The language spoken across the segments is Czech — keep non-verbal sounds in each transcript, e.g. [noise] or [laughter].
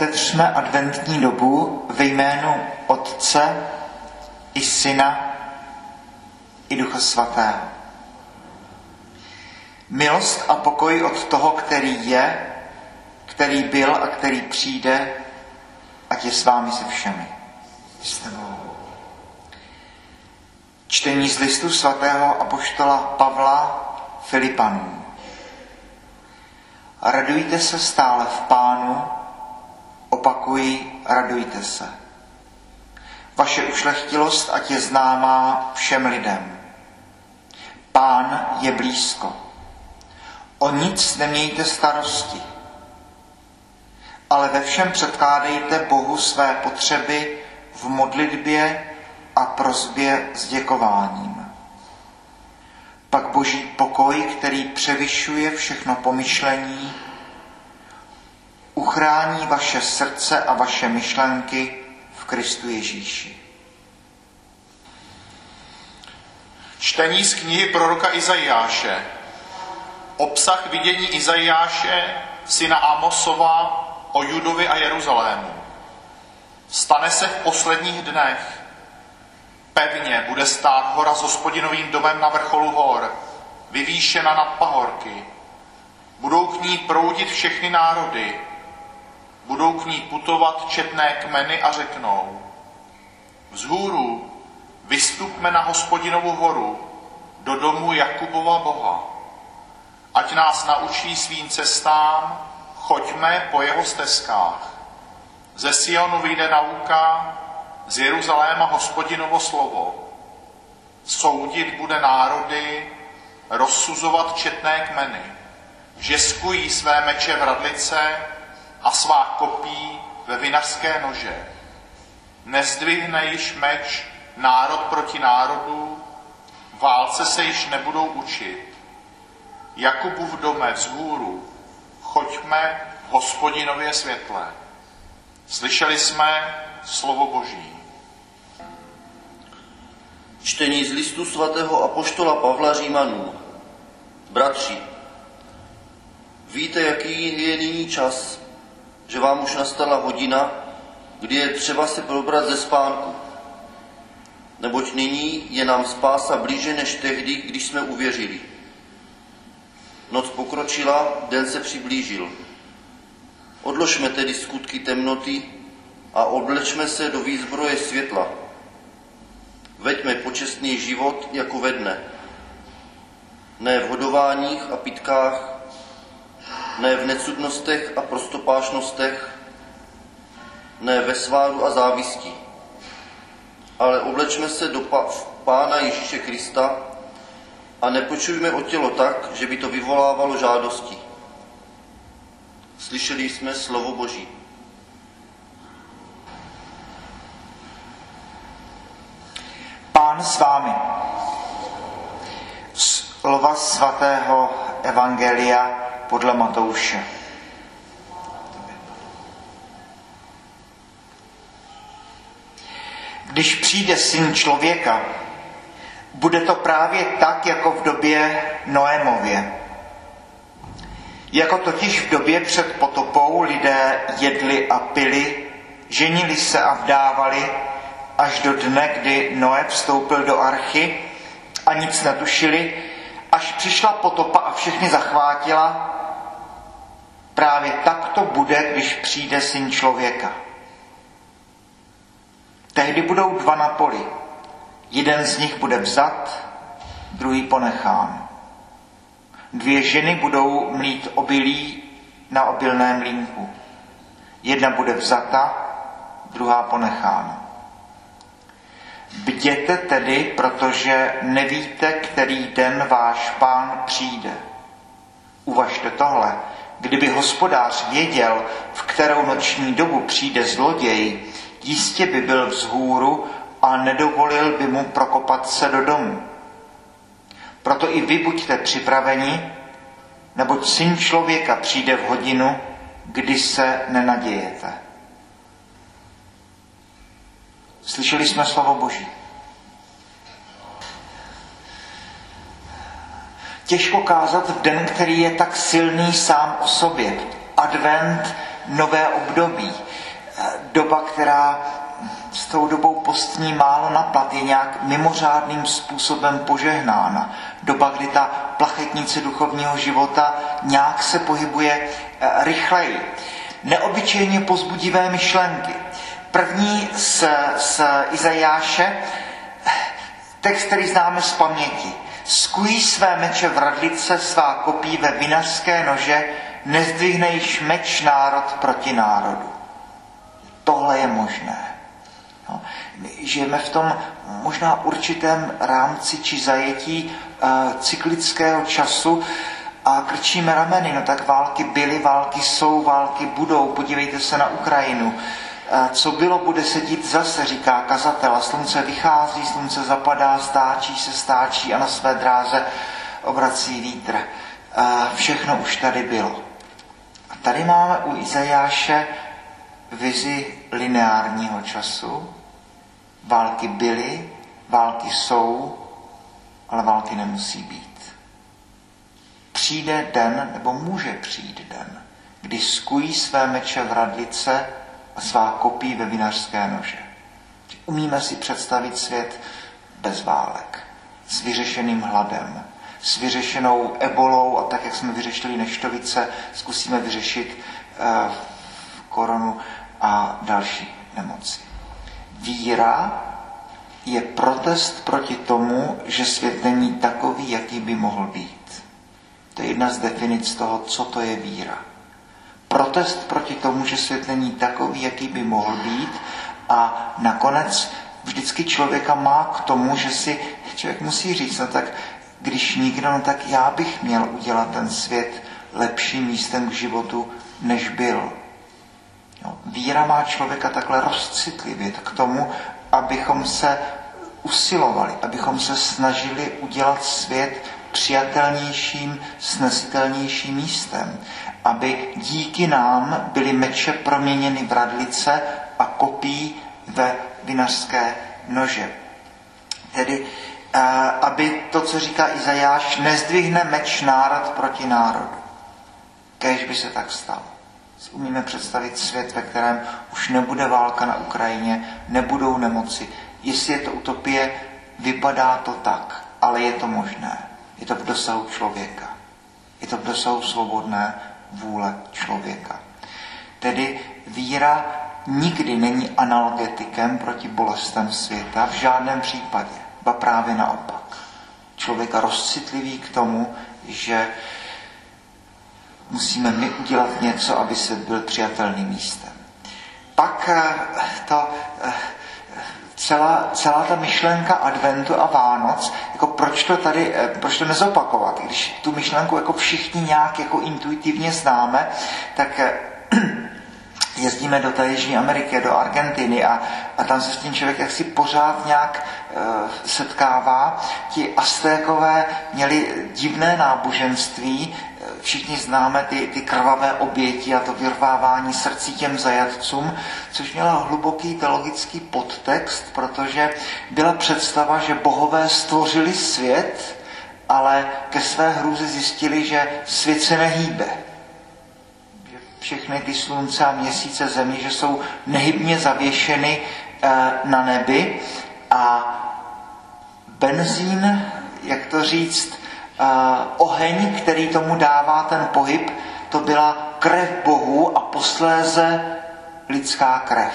Otevřme adventní dobu ve jménu Otce i Syna i Ducha Svatého. Milost a pokoj od toho, který je, který byl a který přijde, ať je s vámi se všemi. S tebou. Čtení z listu svatého apoštola Pavla Filipanů. Radujte se stále v pánu, opakuji, radujte se. Vaše ušlechtilost ať je známá všem lidem. Pán je blízko. O nic nemějte starosti, ale ve všem předkládejte Bohu své potřeby v modlitbě a prozbě s děkováním. Pak boží pokoj, který převyšuje všechno pomyšlení, uchrání vaše srdce a vaše myšlenky v Kristu Ježíši. Čtení z knihy proroka Izajáše. Obsah vidění Izajáše, syna Amosova, o Judovi a Jeruzalému. Stane se v posledních dnech. Pevně bude stát hora s hospodinovým domem na vrcholu hor, vyvýšena nad pahorky. Budou k ní proudit všechny národy, budou k ní putovat četné kmeny a řeknou, vzhůru vystupme na hospodinovu horu, do domu Jakubova Boha. Ať nás naučí svým cestám, choďme po jeho stezkách. Ze Sionu vyjde nauka, z Jeruzaléma hospodinovo slovo. Soudit bude národy, rozsuzovat četné kmeny. Žeskují své meče v radlice a svá kopí ve vinařské nože. Nezdvihne již meč národ proti národu, válce se již nebudou učit. Jakubův dome vzhůru, choďme hospodinově světle. Slyšeli jsme slovo Boží. Čtení z listu svatého apoštola Pavla Římanů. Bratři, víte, jaký je nyní čas, že vám už nastala hodina, kdy je třeba se probrat ze spánku. Neboť nyní je nám spása blíže než tehdy, když jsme uvěřili. Noc pokročila, den se přiblížil. Odložme tedy skutky temnoty a oblečme se do výzbroje světla. Veďme počestný život jako ve dne. Ne v hodováních a pitkách, ne v necudnostech a prostopášnostech, ne ve sváru a závisti, ale oblečme se do Pána Ježíše Krista a nepočujme o tělo tak, že by to vyvolávalo žádosti. Slyšeli jsme slovo Boží. Pán s vámi. Slova svatého Evangelia podle Matouše. Když přijde syn člověka, bude to právě tak, jako v době Noémově. Jako totiž v době před potopou lidé jedli a pili, ženili se a vdávali, až do dne, kdy Noé vstoupil do archy a nic netušili, až přišla potopa a všechny zachvátila, právě tak to bude, když přijde syn člověka. Tehdy budou dva na poli. Jeden z nich bude vzat, druhý ponechán. Dvě ženy budou mlít obilí na obilném línku. Jedna bude vzata, druhá ponechána. Bděte tedy, protože nevíte, který den váš pán přijde. Uvažte tohle. Kdyby hospodář věděl, v kterou noční dobu přijde zloděj, jistě by byl vzhůru a nedovolil by mu prokopat se do domu. Proto i vy buďte připraveni, neboť syn člověka přijde v hodinu, kdy se nenadějete. Slyšeli jsme slovo Boží. Těžko kázat v den, který je tak silný sám o sobě. Advent, nové období. doba, která s tou dobou postní málo naplat, je nějak mimořádným způsobem požehnána. Doba, kdy ta plachetnice duchovního života nějak se pohybuje eh, rychleji. Neobyčejně pozbudivé myšlenky. První z, z Izajáše, text, který známe z paměti. Skují své meče v radlice, svá kopí ve vinařské nože, nezdvihne již meč národ proti národu. Tohle je možné. No, žijeme v tom možná určitém rámci či zajetí uh, cyklického času a krčíme rameny. No tak války byly, války jsou, války budou. Podívejte se na Ukrajinu. Co bylo, bude se dít zase, říká kazatel. Slunce vychází, slunce zapadá, stáčí se, stáčí a na své dráze obrací vítr. Všechno už tady bylo. A tady máme u Izajáše vizi lineárního času. Války byly, války jsou, ale války nemusí být. Přijde den, nebo může přijít den, kdy skují své meče v radlice svá kopí ve vinařské nože. Umíme si představit svět bez válek, s vyřešeným hladem, s vyřešenou ebolou a tak, jak jsme vyřešili neštovice, zkusíme vyřešit uh, koronu a další nemoci. Víra je protest proti tomu, že svět není takový, jaký by mohl být. To je jedna z definic toho, co to je víra. Protest proti tomu, že svět není takový, jaký by mohl být a nakonec vždycky člověka má k tomu, že si člověk musí říct, no tak když nikdo, no tak já bych měl udělat ten svět lepším místem k životu, než byl. Jo, víra má člověka takhle rozcitlivět k tomu, abychom se usilovali, abychom se snažili udělat svět přijatelnějším, snesitelnějším místem, aby díky nám byly meče proměněny v radlice a kopí ve vinařské nože. Tedy, eh, aby to, co říká Izajáš, nezdvihne meč národ proti národu. Kéž by se tak stalo umíme představit svět, ve kterém už nebude válka na Ukrajině, nebudou nemoci. Jestli je to utopie, vypadá to tak, ale je to možné. Je to v dosahu člověka. Je to v dosahu svobodné vůle člověka. Tedy víra nikdy není analgetikem proti bolestem světa, v žádném případě, ba právě naopak. Člověka rozcitlivý k tomu, že musíme my udělat něco, aby se byl přijatelným místem. Pak eh, to, eh, celá, celá ta myšlenka adventu a Vánoc, jako proč to tady, eh, proč to nezopakovat, když tu myšlenku jako všichni nějak jako intuitivně známe, tak [clears throat] jezdíme do té Jižní Ameriky, do Argentiny a, a tam se s tím člověk jaksi pořád nějak e, setkává. Ti Aztékové měli divné náboženství, všichni známe ty, ty krvavé oběti a to vyrvávání srdcí těm zajatcům, což měla hluboký teologický podtext, protože byla představa, že bohové stvořili svět, ale ke své hrůze zjistili, že svět se nehýbe. Všechny ty slunce a měsíce země, že jsou nehybně zavěšeny eh, na nebi a benzín, jak to říct, oheň, který tomu dává ten pohyb, to byla krev Bohu a posléze lidská krev.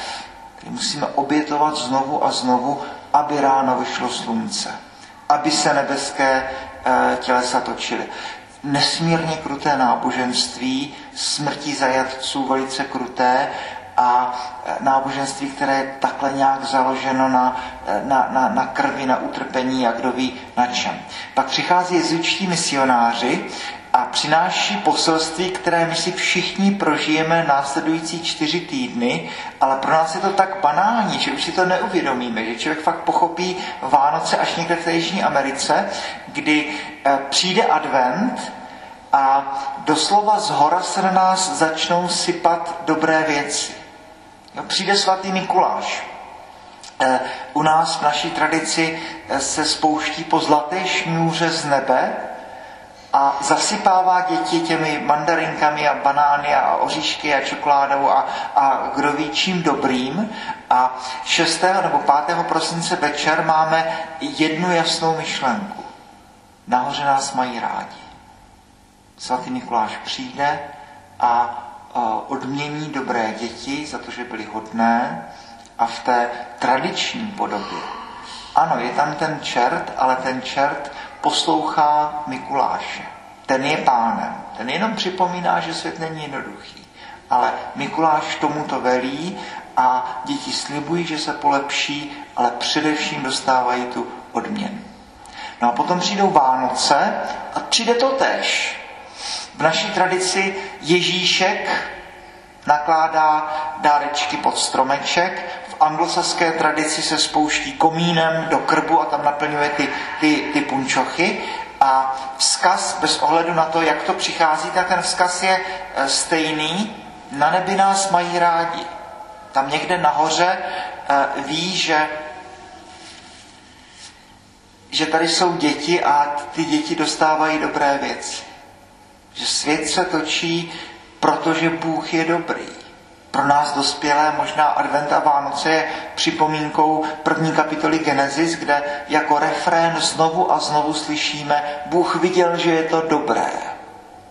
Který musíme obětovat znovu a znovu, aby ráno vyšlo slunce, aby se nebeské e, tělesa točily. Nesmírně kruté náboženství, smrtí zajatců velice kruté a e, náboženství, které je takhle nějak založeno na, e, na, na, na krvi, na utrpení a kdo ví na čem. Pak přichází jezučtí misionáři a přináší poselství, které my si všichni prožijeme následující čtyři týdny, ale pro nás je to tak banální, že už si to neuvědomíme, že člověk fakt pochopí Vánoce až někde v té Jižní Americe, kdy e, přijde advent a doslova z hora se na nás začnou sypat dobré věci. No, přijde svatý Mikuláš. Eh, u nás v naší tradici eh, se spouští po zlaté šňůře z nebe a zasypává děti těmi mandarinkami a banány a oříšky a čokoládou a, a kdo ví čím dobrým. A 6. nebo 5. prosince večer máme jednu jasnou myšlenku. Nahoře nás mají rádi. Svatý Mikuláš přijde a odmění dobré děti za to, že byly hodné a v té tradiční podobě. Ano, je tam ten čert, ale ten čert poslouchá Mikuláše. Ten je pánem. Ten jenom připomíná, že svět není jednoduchý. Ale Mikuláš tomu to velí a děti slibují, že se polepší, ale především dostávají tu odměnu. No a potom přijdou Vánoce a přijde to tež. V naší tradici Ježíšek nakládá dárečky pod stromeček, v anglosaské tradici se spouští komínem do krbu a tam naplňuje ty, ty, ty punčochy. A vzkaz, bez ohledu na to, jak to přichází, tak ten vzkaz je e, stejný. Na nebi nás mají rádi. Tam někde nahoře e, ví, že že tady jsou děti a ty děti dostávají dobré věci. Že svět se točí, protože Bůh je dobrý. Pro nás dospělé možná Advent a Vánoce je připomínkou první kapitoly Genesis, kde jako refrén znovu a znovu slyšíme Bůh viděl, že je to dobré.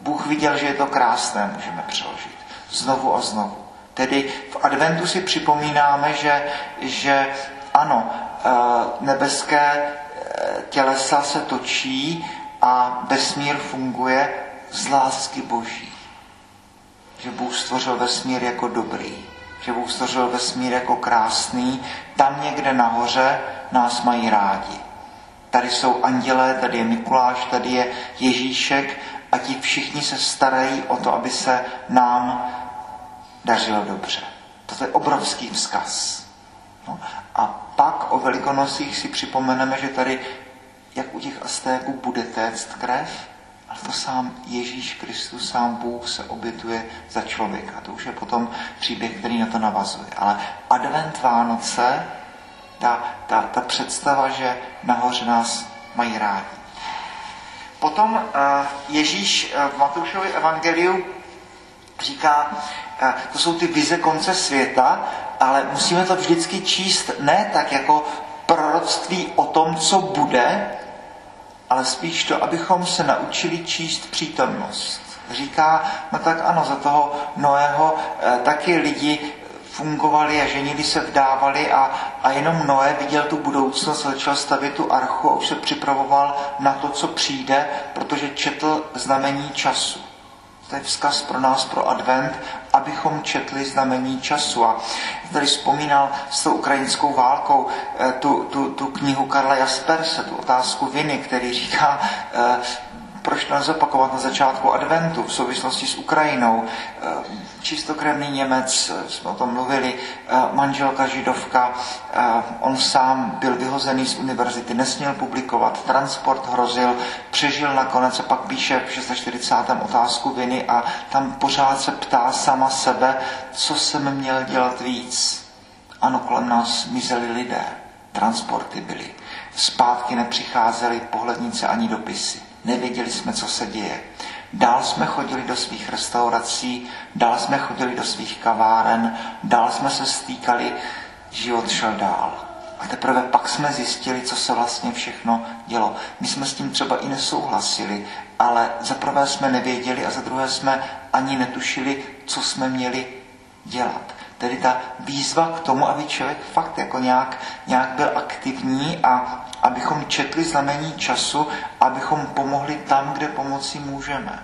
Bůh viděl, že je to krásné, můžeme přeložit. Znovu a znovu. Tedy v adventu si připomínáme, že, že ano, eh, nebeské eh, tělesa se točí a vesmír funguje z lásky Boží. Že Bůh stvořil vesmír jako dobrý, že Bůh stvořil vesmír jako krásný, tam někde nahoře nás mají rádi. Tady jsou andělé, tady je Mikuláš, tady je Ježíšek a ti všichni se starají o to, aby se nám dařilo dobře. To je obrovský vzkaz. No. A pak o Velikonocích si připomeneme, že tady, jak u těch Aztéků, bude téct krev, ale to sám Ježíš Kristus, sám Bůh se obětuje za člověka. To už je potom příběh, který na to navazuje. Ale advent Vánoce, ta, ta, ta představa, že nahoře nás mají rádi. Potom uh, Ježíš uh, v Matoušově evangeliu říká, uh, to jsou ty vize konce světa, ale musíme to vždycky číst ne tak jako proroctví o tom, co bude, ale spíš to, abychom se naučili číst přítomnost. Říká, no tak ano, za toho Noého eh, taky lidi fungovali a ženili se vdávali a, a jenom Noé viděl tu budoucnost, začal stavět tu archu a už se připravoval na to, co přijde, protože četl znamení času. To je vzkaz pro nás, pro advent, abychom četli znamení času. A tady vzpomínal s tou ukrajinskou válkou eh, tu, tu, tu knihu Karla Jasperse, tu otázku viny, který říká, eh, proč to nezopakovat na začátku adventu v souvislosti s Ukrajinou. Eh, čistokrevný Němec, eh, jsme o tom mluvili, eh, manželka židovka, on sám byl vyhozený z univerzity, nesměl publikovat, transport hrozil, přežil nakonec a pak píše v 640. otázku viny a tam pořád se ptá sama sebe, co jsem měl dělat víc. Ano, kolem nás mizeli lidé, transporty byly, zpátky nepřicházely pohlednice ani dopisy. Nevěděli jsme, co se děje. Dál jsme chodili do svých restaurací, dál jsme chodili do svých kaváren, dál jsme se stýkali, život šel dál. A teprve pak jsme zjistili, co se vlastně všechno dělo. My jsme s tím třeba i nesouhlasili, ale za prvé jsme nevěděli a za druhé jsme ani netušili, co jsme měli dělat. Tedy ta výzva k tomu, aby člověk fakt jako nějak, nějak byl aktivní a abychom četli znamení času, abychom pomohli tam, kde pomoci můžeme.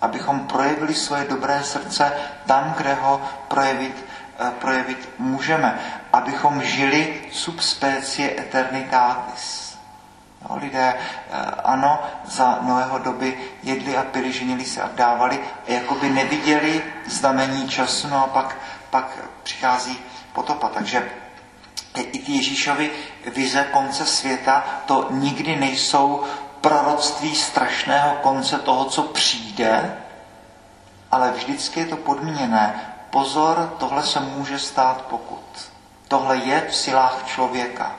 Abychom projevili svoje dobré srdce tam, kde ho projevit, eh, projevit můžeme. Abychom žili sub specie eternitatis. No, lidé, eh, ano, za Noého doby jedli a pili, ženili se a vdávali a jakoby neviděli znamení času, no a pak, pak přichází potopa. Takže i ty Ježíšovi vize konce světa, to nikdy nejsou proroctví strašného konce toho, co přijde, ale vždycky je to podmíněné. Pozor, tohle se může stát pokud. Tohle je v silách člověka.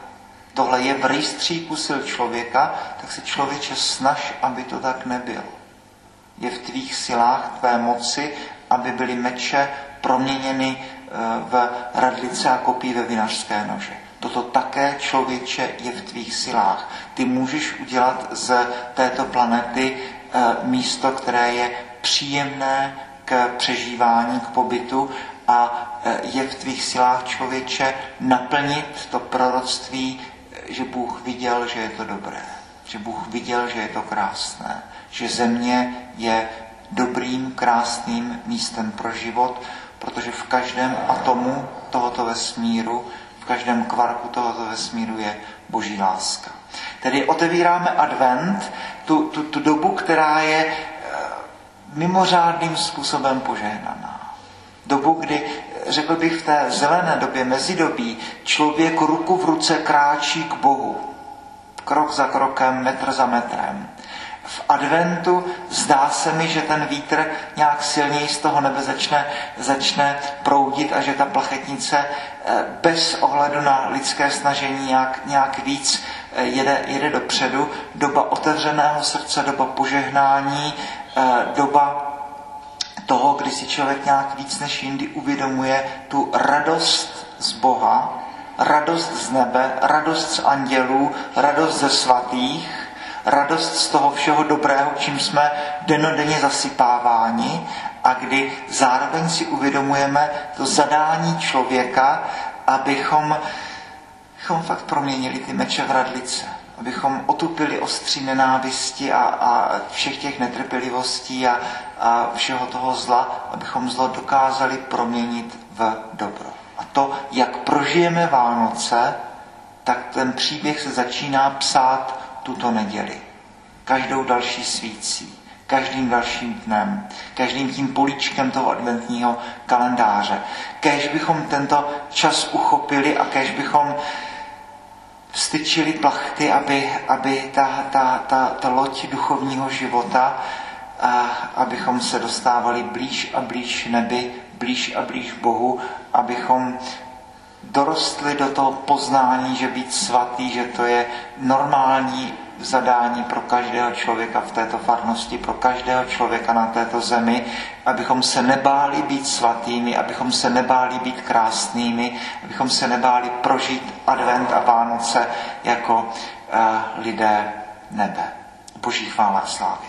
Tohle je v rejstříku sil člověka, tak se člověče snaž, aby to tak nebylo. Je v tvých silách, tvé moci, aby byly meče proměněny eh, v radlice a kopí ve vinařské nože. Toto také člověče je v tvých silách. Ty můžeš udělat z této planety eh, místo, které je příjemné k přežívání, k pobytu a eh, je v tvých silách člověče naplnit to proroctví, že Bůh viděl, že je to dobré, že Bůh viděl, že je to krásné, že země je dobrým, krásným místem pro život, protože v každém atomu tohoto vesmíru, v každém kvarku tohoto vesmíru je boží láska. Tedy otevíráme advent, tu, tu, tu dobu, která je eh, mimořádným způsobem požehnaná. Dobu, kdy, řekl bych, v té zelené době, mezidobí, člověk ruku v ruce kráčí k Bohu. Krok za krokem, metr za metrem v adventu zdá se mi, že ten vítr nějak silněji z toho nebe začne, začne proudit a že ta plachetnice eh, bez ohledu na lidské snažení nějak, nějak víc eh, jede, jede dopředu. Doba otevřeného srdce, doba požehnání, eh, doba toho, kdy si člověk nějak víc než jindy uvědomuje tu radost z Boha, radost z nebe, radost z andělů, radost ze svatých, radost z toho všeho dobrého, čím jsme denodenně zasypáváni a kdy zároveň si uvědomujeme to zadání člověka, abychom, abychom fakt proměnili ty meče v radlice, abychom otupili ostří nenávisti a, a všech těch netrpělivostí a, a všeho toho zla, abychom zlo dokázali proměnit v dobro. A to, jak prožijeme Vánoce, tak ten příběh se začíná psát tuto neděli. Každou další svící, každým dalším dnem, každým tím políčkem toho adventního kalendáře. Kež bychom tento čas uchopili a kež bychom vstyčili plachty, aby, aby ta, ta, ta, ta loď duchovního života, a abychom se dostávali blíž a blíž nebi, blíž a blíž Bohu, abychom dorostli do toho poznání, že být svatý, že to je normální zadání pro každého člověka v této farnosti, pro každého člověka na této zemi, abychom se nebáli být svatými, abychom se nebáli být krásnými, abychom se nebáli prožít advent a Vánoce jako uh, lidé nebe. Boží chvála a slávy.